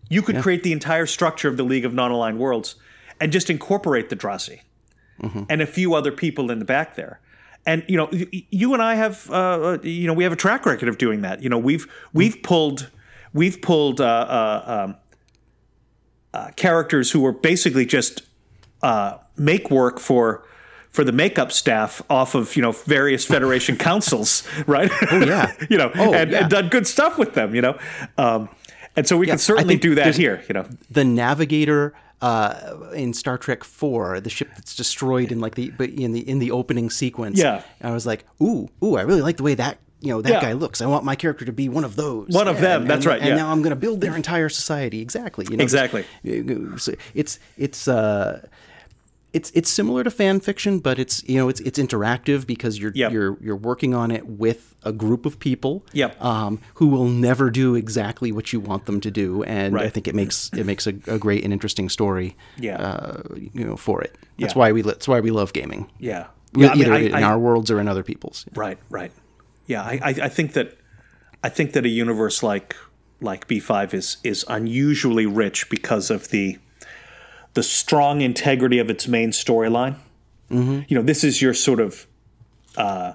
You could create the entire structure of the League of Non Aligned Worlds and just incorporate the Drazi mm-hmm. and a few other people in the back there. And you know, you and I have, uh, uh, you know, we have a track record of doing that. You know, we've we've mm. pulled, we've pulled uh, uh, um, uh, characters who were basically just uh, make work for for the makeup staff off of you know various Federation councils, right? Oh yeah. you know, Oh, and, yeah. and done good stuff with them, you know. Um, and so we can certainly do that here, you know. the navigator uh, in Star Trek Four, the ship that's destroyed in like the in the in the opening sequence. Yeah. I was like, ooh, ooh, I really like the way that you know that Yeah. guy looks. I want my character to be one of those. One of Yeah, them, and- that's and- right, And now I'm going to build their entire society. Exactly. You know, Exactly. It's it's uh. It's, it's similar to fan fiction, but it's you know it's it's interactive because you're Yep. you're you're working on it with a group of people Yep. um, who will never do exactly what you want them to do, and I think it makes it makes a, a great and interesting story. Yeah. uh, you know, for it. That's Yeah. why we that's why we love gaming. Yeah. Yeah, I mean, either I- in I- our worlds or in other people's. Right, right. Yeah, I, I, I think that I think that a universe like like B five is is unusually rich because of the the strong integrity of its main storyline. Mm-hmm. You know, this is your sort of. Uh,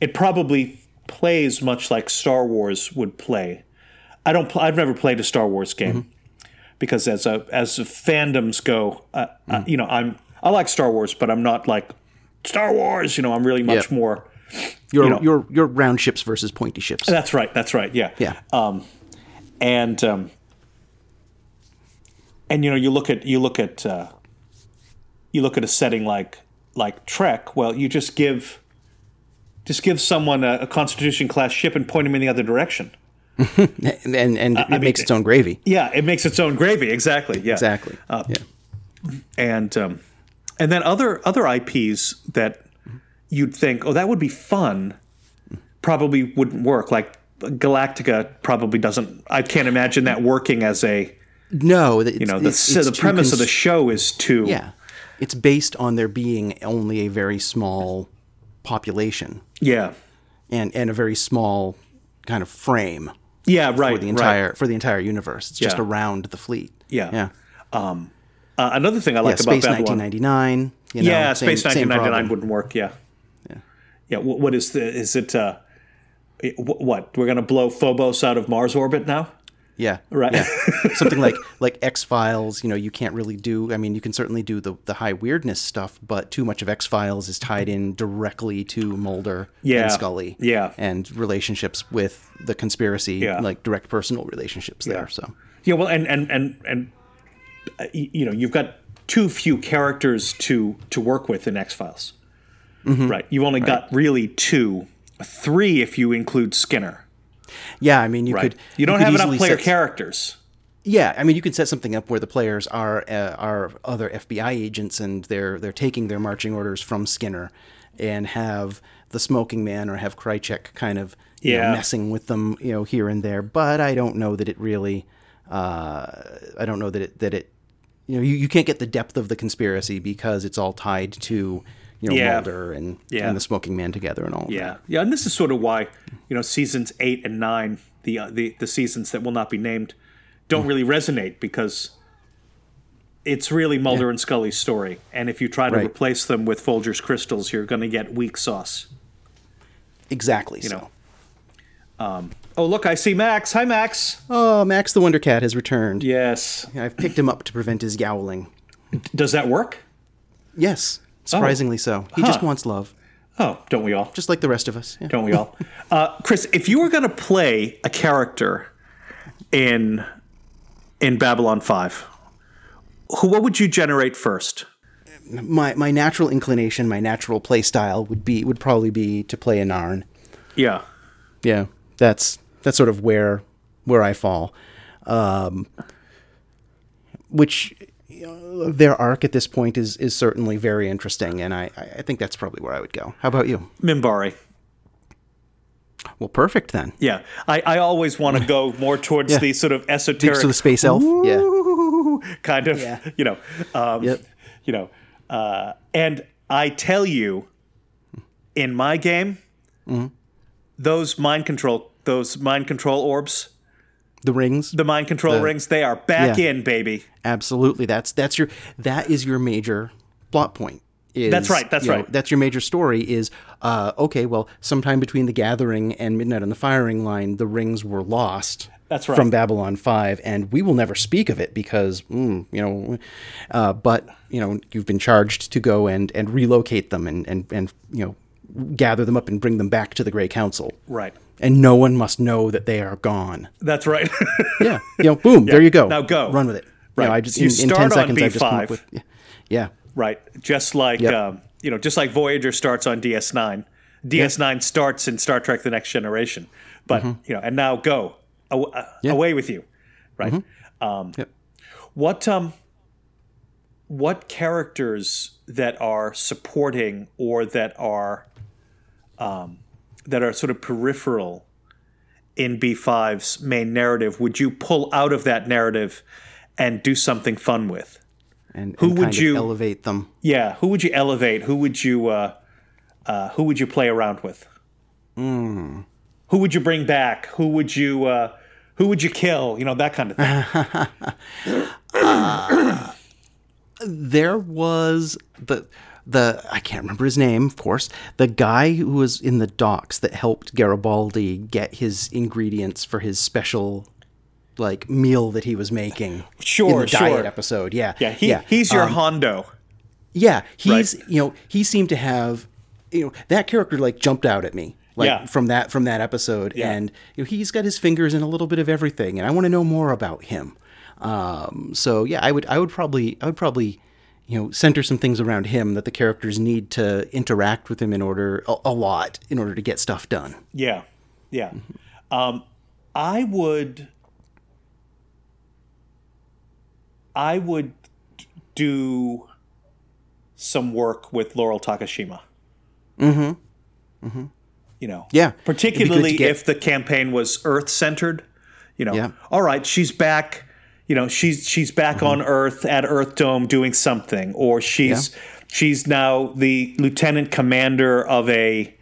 it probably plays much like Star Wars would play. I don't. Pl- I've never played a Star Wars game because as a as the fandoms go, uh, uh, you know, I'm I like Star Wars, but I'm not like Star Wars. You know, I'm really much Yeah. more. Your know- your your round ships versus pointy ships. That's right. That's right. Yeah. Yeah. Um, and um, and you know you look at you look at uh, you look at a setting like like Trek. Well, you just give just give someone a, a Constitution class ship and point them in the other direction. and and, and it mean, makes its own gravy. Yeah, it makes its own gravy. Exactly. Yeah. Exactly. yeah. and um, and then other other IPs that you'd think, oh, that would be fun, probably wouldn't work. Like Galactica probably doesn't. I can't imagine that working as a No, you know the the premise of the show is to yeah, it's based on there being only a very small population yeah and and a very small kind of frame yeah right for the right. entire for the entire universe. It's just Yeah. around the fleet. Yeah. Yeah. Uh, another thing I Yeah, like about Space Babylon. 1999. You know, yeah, same- Space 1999 wouldn't work. Yeah. Yeah. Yeah. What, what is the? Is it? Uh, what we're gonna blow Phobos out of Mars orbit now? Yeah. Right. Yeah. Something like like X Files. You know, you can't really do. I mean, you can certainly do the the high weirdness stuff, but too much of X Files is tied in directly to Mulder Yeah. and Scully. Yeah. And relationships with the conspiracy, Yeah. like direct personal relationships there. So. Yeah, well, and and and and uh, y- you know, you've got too few characters to to work with in X Files, right? You've only got really two, three if you include Skinner, Yeah, I mean, you right? could. you don't could have enough player set- characters. Yeah, I mean, you can set something up where the players are uh, are other FBI agents, and they're they're taking their marching orders from Skinner, and have the Smoking Man or have Krychek kind of you know, messing with them, you know, here and there. But I don't know that it really. Uh, I don't know that it that it. You know, you, you can't get the depth of the conspiracy because it's all tied to you know Yeah. Mulder and Yeah. and the Smoking Man together and all. Yeah, yeah, and this is sort of why you know seasons eight and nine, the uh, the the seasons that will not be named, don't really resonate because it's really Mulder and Scully's story, and if you try to Right. replace them with Folger's crystals, you're going to get weak sauce. that. exactly. so. know. Um, Oh, look, I see Max. Hi, Max. Oh, Max the Wonder Cat has returned. Yes. I've picked him up to prevent his yowling. Does that work? Yes, surprisingly so. He just wants love, Oh, don't we all? just like the rest of us. Yeah. Don't we all? Uh, Chris, if you were going to play a character in in Babylon Five, who what would you generate first? My my natural inclination, my natural play style would be would probably be to play a Narn. Yeah. Yeah, that's that's sort of where where I fall. Um, which you know, their arc at this point is is certainly very interesting, and I I think that's probably where I would go. How about you? Minbari. Well, perfect then. Yeah, I, I always want to go more towards Yeah. the sort of esoteric, So the space elf. Yeah. Kind of, Yeah. you know, um, Yep. you know, uh, and I tell you, in my game, Mm-hmm. those mind control, those mind control orbs, The rings. the mind control rings, they are back Yeah. in, baby. Absolutely. That's that's your that is your major plot point. Is, That's right, that's you know, right. that's your major story. Is uh, okay. Well, sometime between the gathering and midnight on the firing line, the rings were lost. That's right. from Babylon 5, and we will never speak of it because, mm, you know, uh, but, you know, you've been charged to go and, and relocate them and, and, and, you know, gather them up and bring them back to the Grey Council. Right. And no one must know that they are gone. That's right. Yeah. You know, boom, there you go. Now go. Run with it. Right. You know, I just, You in, in 10 start on seconds, I've just B5. with, yeah. yeah. right. Just like Yep. um, you know, just like Voyager starts on DS9. DS9 starts in Star Trek: The Next Generation. But Mm-hmm. you know, and now go Aw- uh, away with you. Right. Um, Yep. What um, what characters that are supporting or that are um, that are sort of peripheral in B5's main narrative would you pull out of that narrative and do something fun with? And, Who and would you- elevate them? Yeah, who would you elevate? Who would you uh, uh, who would you play around with? Hmm. Who would you bring back? Who would you uh, who would you kill? You know that kind of thing. there was the the I can't remember his name, of course. The guy who was in the docks that helped Garibaldi get his ingredients for his special like meal that he was making in Sure, the diet sure. episode. Yeah, yeah, he, he's your Um, Hondo. yeah, he's you know he seemed to have you know that character like jumped out at me like Yeah. from that from that episode, Yeah. and you know, he's got his fingers in a little bit of everything, and I want to know more about him. Um, so yeah, I would I would probably I would probably you know center some things around him that the characters need to interact with him in order a, a lot in order to get stuff done. Yeah, yeah. Um, I would. I would do some work with Laurel Takashima. Mm-hmm. Mm-hmm. You know, Yeah, it'd be good to particularly get- if the campaign was Earth centered. You know, Yeah. all right, she's back. You know, she's she's back Mm-hmm. on Earth at Earth Dome doing something, or she's she's now the lieutenant commander of a.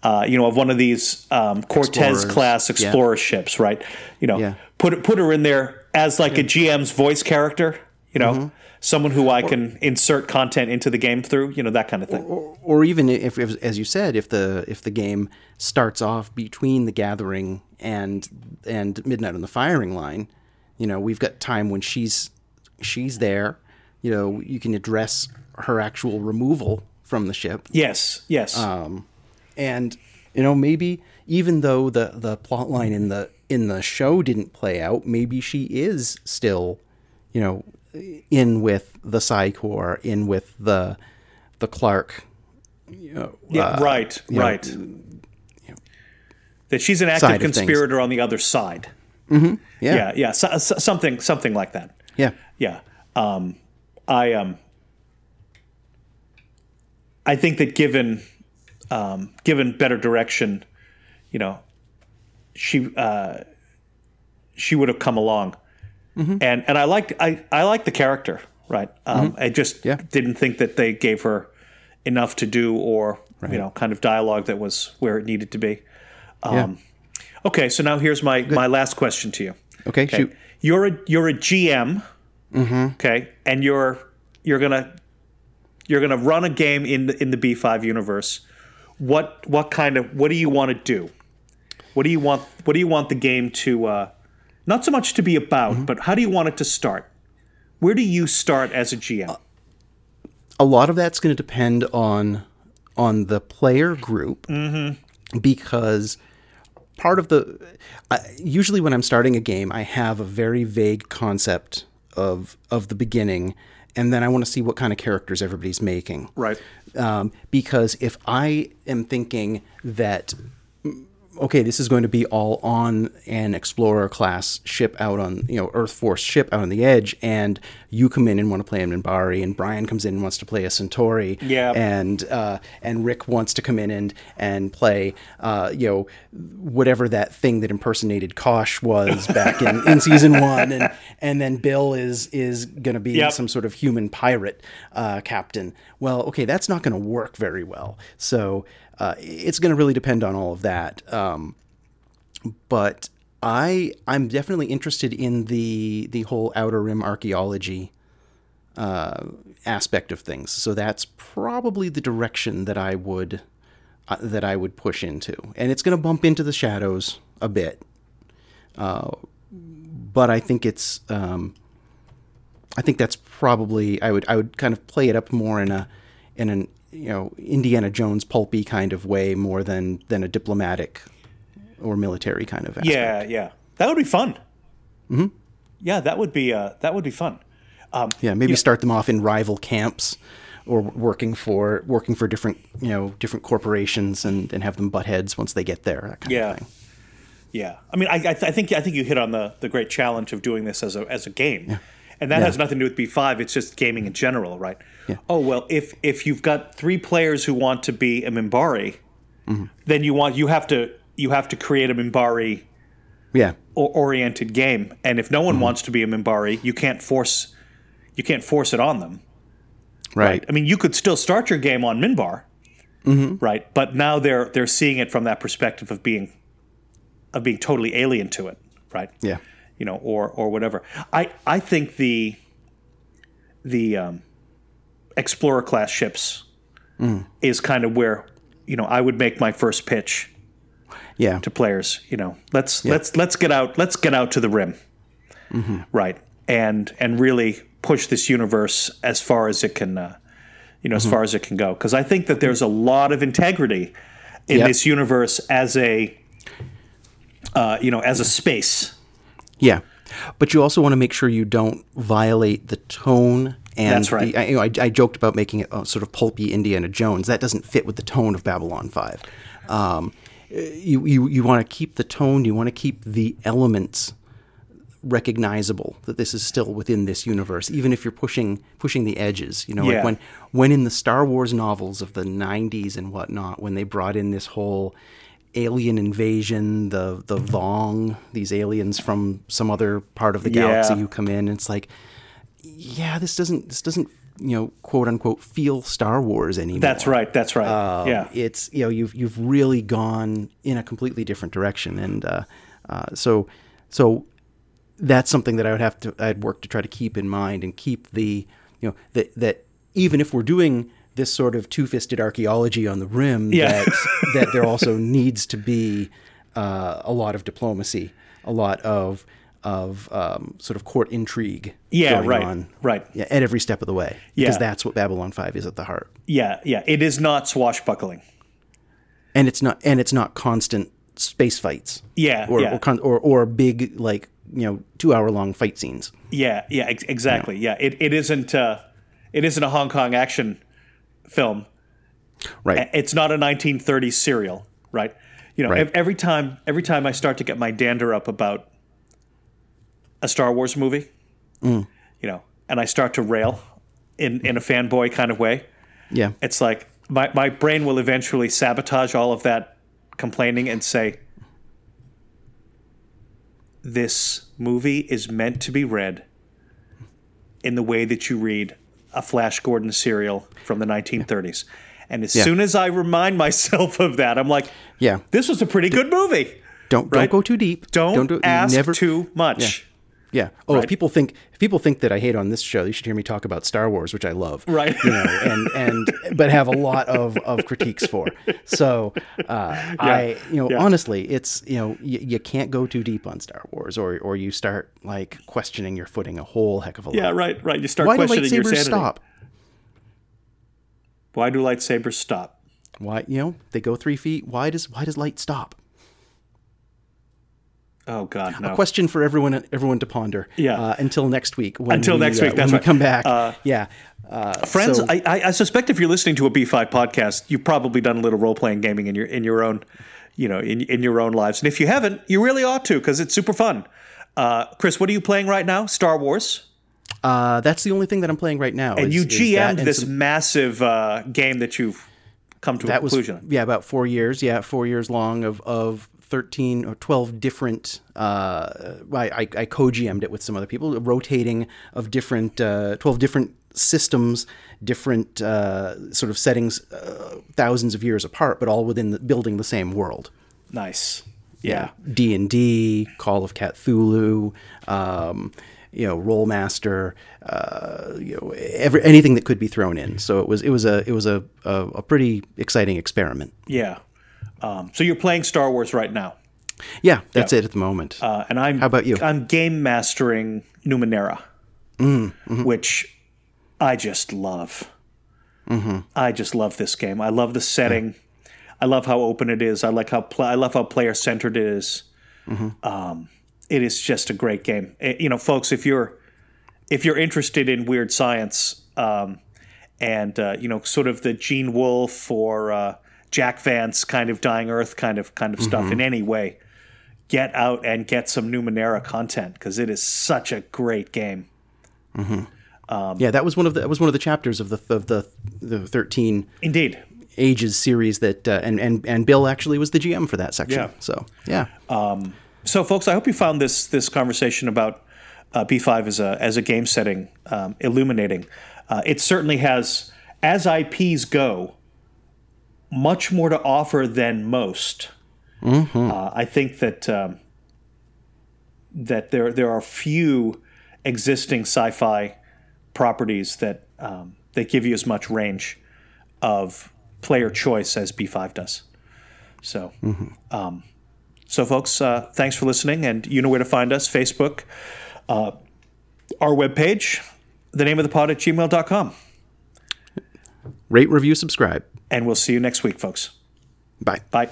Uh, you know, of one of these um, Cortez class Yeah. explorer ships, right? You know, Yeah. put put her in there as like a GM's voice character. You know, Mm-hmm. someone who I can insert content into the game through. You know, that kind of thing. or even if, if as you said if the if the game starts off between the gathering and and midnight on the firing line you know we've got time when she's she's there you know you can address her actual removal from the ship yes, yes, Um, and you know maybe even though the the plot line in the in the show didn't play out maybe she is still you know in with the Psi Corps in with the the Clark you know, yeah, uh, right, you know, right. that she's an active conspirator on the other side. Yeah Yeah, yeah, so, so- something, something like that. yeah Yeah. Um, I um, I think that given um, given better direction, you know, she uh, she would have come along, and and I liked I I liked the character, right? Um, I just Yeah. didn't think that they gave her enough to do, or you know, kind of dialogue that was where it needed to be. Um, Okay, so now here's my my last question to you. okay, Okay. shoot You're a you're a GM. Mm-hmm. Okay, and you're you're gonna you're gonna run a game in the in the B5 universe. What what kind of what do you want to do? What do you want what do you want the game to uh, not so much to be about, mm-hmm. but how do you want it to start? Where do you start as a GM? a lot of that's going to depend on on the player group mm-hmm. because part of the I usually when I'm starting a game, I have a very vague concept of of the beginning, and then I want to see what kind of characters everybody's making. right. Um, because if I am thinking that okay, this is going to be all on an explorer class ship out on you know Earth Force ship out on the edge, and you come in and want to play a Minbari, and Brian comes in and wants to play a Centauri, Yeah. and uh, and Rick wants to come in and and play uh, you know whatever that thing that impersonated Kosh was back in, in season one, and and then Bill is is going to be Yep. some sort of human pirate uh, captain. Well, okay, that's not going to work very well. So uh, it's going to really depend on all of that. Um, but I I'm definitely interested in the the whole outer rim archaeology uh, aspect of things. So that's probably the direction that I would uh, that I would push into, and it's going to bump into the shadows a bit. Uh, but I think it's um, I think that's probably I would I would kind of play it up more in a in an you know Indiana Jones pulpy kind of way more than than a diplomatic or military kind of aspect. Yeah, yeah, that would be fun. Mm-hmm. Yeah, that would be uh, that would be fun. Um, yeah, maybe start them off in rival camps or working for working for different you know different corporations and, and have them butt heads once they get there. That kind Yeah. of thing. Yeah, I mean, I, I, th- I think I think you hit on the, the great challenge of doing this as a as a game, and that Yeah. has nothing to do with B five. It's just gaming in general, right? Yeah. Oh well, if if you've got three players who want to be a Minbari, Mm-hmm. then you want you have to you have to create a Minbari Yeah. o- oriented game, and if no Mm-hmm. one wants to be a Minbari, you can't force you can't force it on them. Right. I mean, you could still start your game on Minbar, Mm-hmm. right? But now they're they're seeing it from that perspective of being of being totally alien to it, right? Yeah. You know, or or whatever. I I think the the um, Explorer class ships Mm. is kind of where you know I would make my first pitch Yeah. to players. You know, let's let's let's get out let's get out to the rim, Mm-hmm. right? And and really push this universe as far as it can, uh, you know, as far as it can go. Because I think that there's a lot of integrity in Yep. this universe as a, uh, you know, as a space. Yeah, but you also want to make sure you don't violate the tone. And That's right. The, I, you know, I, I joked about making it a sort of pulpy Indiana Jones. That doesn't fit with the tone of Babylon Five. Um, you you, you want to keep the tone. You want to keep the elements recognizable that this is still within this universe, even if you're pushing pushing the edges. You know, Yeah. like when when in the Star Wars novels of the '90s and whatnot, when they brought in this whole alien invasion, the the Vong, these aliens from some other part of the galaxy Yeah. who come in, and it's like, yeah, this doesn't this doesn't you know quote unquote feel Star Wars anymore. That's right. That's right. Um, yeah. it's you know you've you've really gone in a completely different direction, and uh, uh, so so that's something that I would have to I'd work to try to keep in mind and keep the you know that that even if we're doing this sort of two-fisted archaeology on the rim, Yeah. that that there also needs to be uh, a lot of diplomacy, a lot of of um, sort of court intrigue Yeah, going right, on right. yeah, at every step of the way because that's what Babylon 5 is at the heart. Yeah. Yeah. It is not swashbuckling. and it's not and it's not constant space fights Yeah. or yeah. or, con- or or big like you know two hour long fight scenes Yeah, yeah, ex- exactly. Yeah, it, it isn't uh, it isn't a Hong Kong action film. right It's not a 1930s serial, right? You know, Right. every time every time I start to get my dander up about a Star Wars movie, Mm. you know, and I start to rail in in a fanboy kind of way, yeah it's like my my brain will eventually sabotage all of that complaining and say this movie is meant to be read in the way that you read a Flash Gordon serial from the 1930s. And as Yeah. soon as I remind myself of that, I'm like, yeah this was a pretty good movie. don't Right. don't go too deep Don't, do, ask never too much. Yeah oh Right. if people think if people think that I hate on this show you should hear me talk about Star Wars which I love Right. you know and and but have a lot of of critiques for so uh, I you know Yeah. honestly it's you know you, you can't go too deep on Star Wars or or you start like questioning your footing a whole heck of a lot Yeah, right, right. You start why do questioning your lightsabers sanity. stop Why do lightsabers stop? Why you know they go three feet? Why does why does light stop? Oh God, no. Question for everyone everyone to ponder. Yeah. Uh, until next week. When Until we, next uh, week, when that's we come back. Uh, yeah. Uh, Friends, so- I, I, suspect if you're listening to a B5 podcast, you've probably done a little role playing gaming in your in your own, you know, in in your own lives. And if you haven't, you really ought to because it's super fun. Uh, Chris, what are you playing right now? Star Wars. uh, that's the only thing that I'm playing right now. And is- you GM'd and this some- massive uh, game that you've come to a that was conclusion. on. yeah about four years. Yeah, four years long of of. 13 or 12 different uh, I, I, co-gm'd it with some other people rotating of different uh, 12 different systems different uh, sort of settings uh, thousands of years apart but all within the, building the same world Nice. Yeah. D and D, Call of Cthulhu, um, you know, Rolemaster, uh, you know, every, anything that could be thrown in. So it was it was a it was a a, a pretty exciting experiment. Yeah. Um, so you're playing Star Wars right now. Yeah, that's it at the moment. Uh, and I'm How about you? I'm game mastering Numenera, which I just love. I just love this game. I love the setting. I love how open it is. I like how pl- I love how player centered it is. Um, it is just a great game. Eh, you know, folks, if you're if you're interested in weird science um, and uh, you know, sort of the Gene Wolfe or uh, Jack Vance kind of Dying Earth kind of kind of stuff in any way, get out and get some Numenera content because it is such a great game. yeah, that was one of the that was one of the chapters of the of the the thirteen Indeed. ages series that uh, and and and Bill actually was the GM for that section. Yeah. So yeah, So, folks, I hope you found this this conversation about uh, B5 as a as a game setting um, illuminating. Uh, it certainly has, as IPs go, much more to offer than most. Uh, I think that um, that there there are few existing sci-fi properties that um, that give you as much range of player choice as B5 does. So. So, folks, uh, thanks for listening, and you know where to find us Facebook, uh, our webpage, the name of the pod at gmail.com. rate, review, subscribe. And we'll see you next week, folks. Bye. Bye.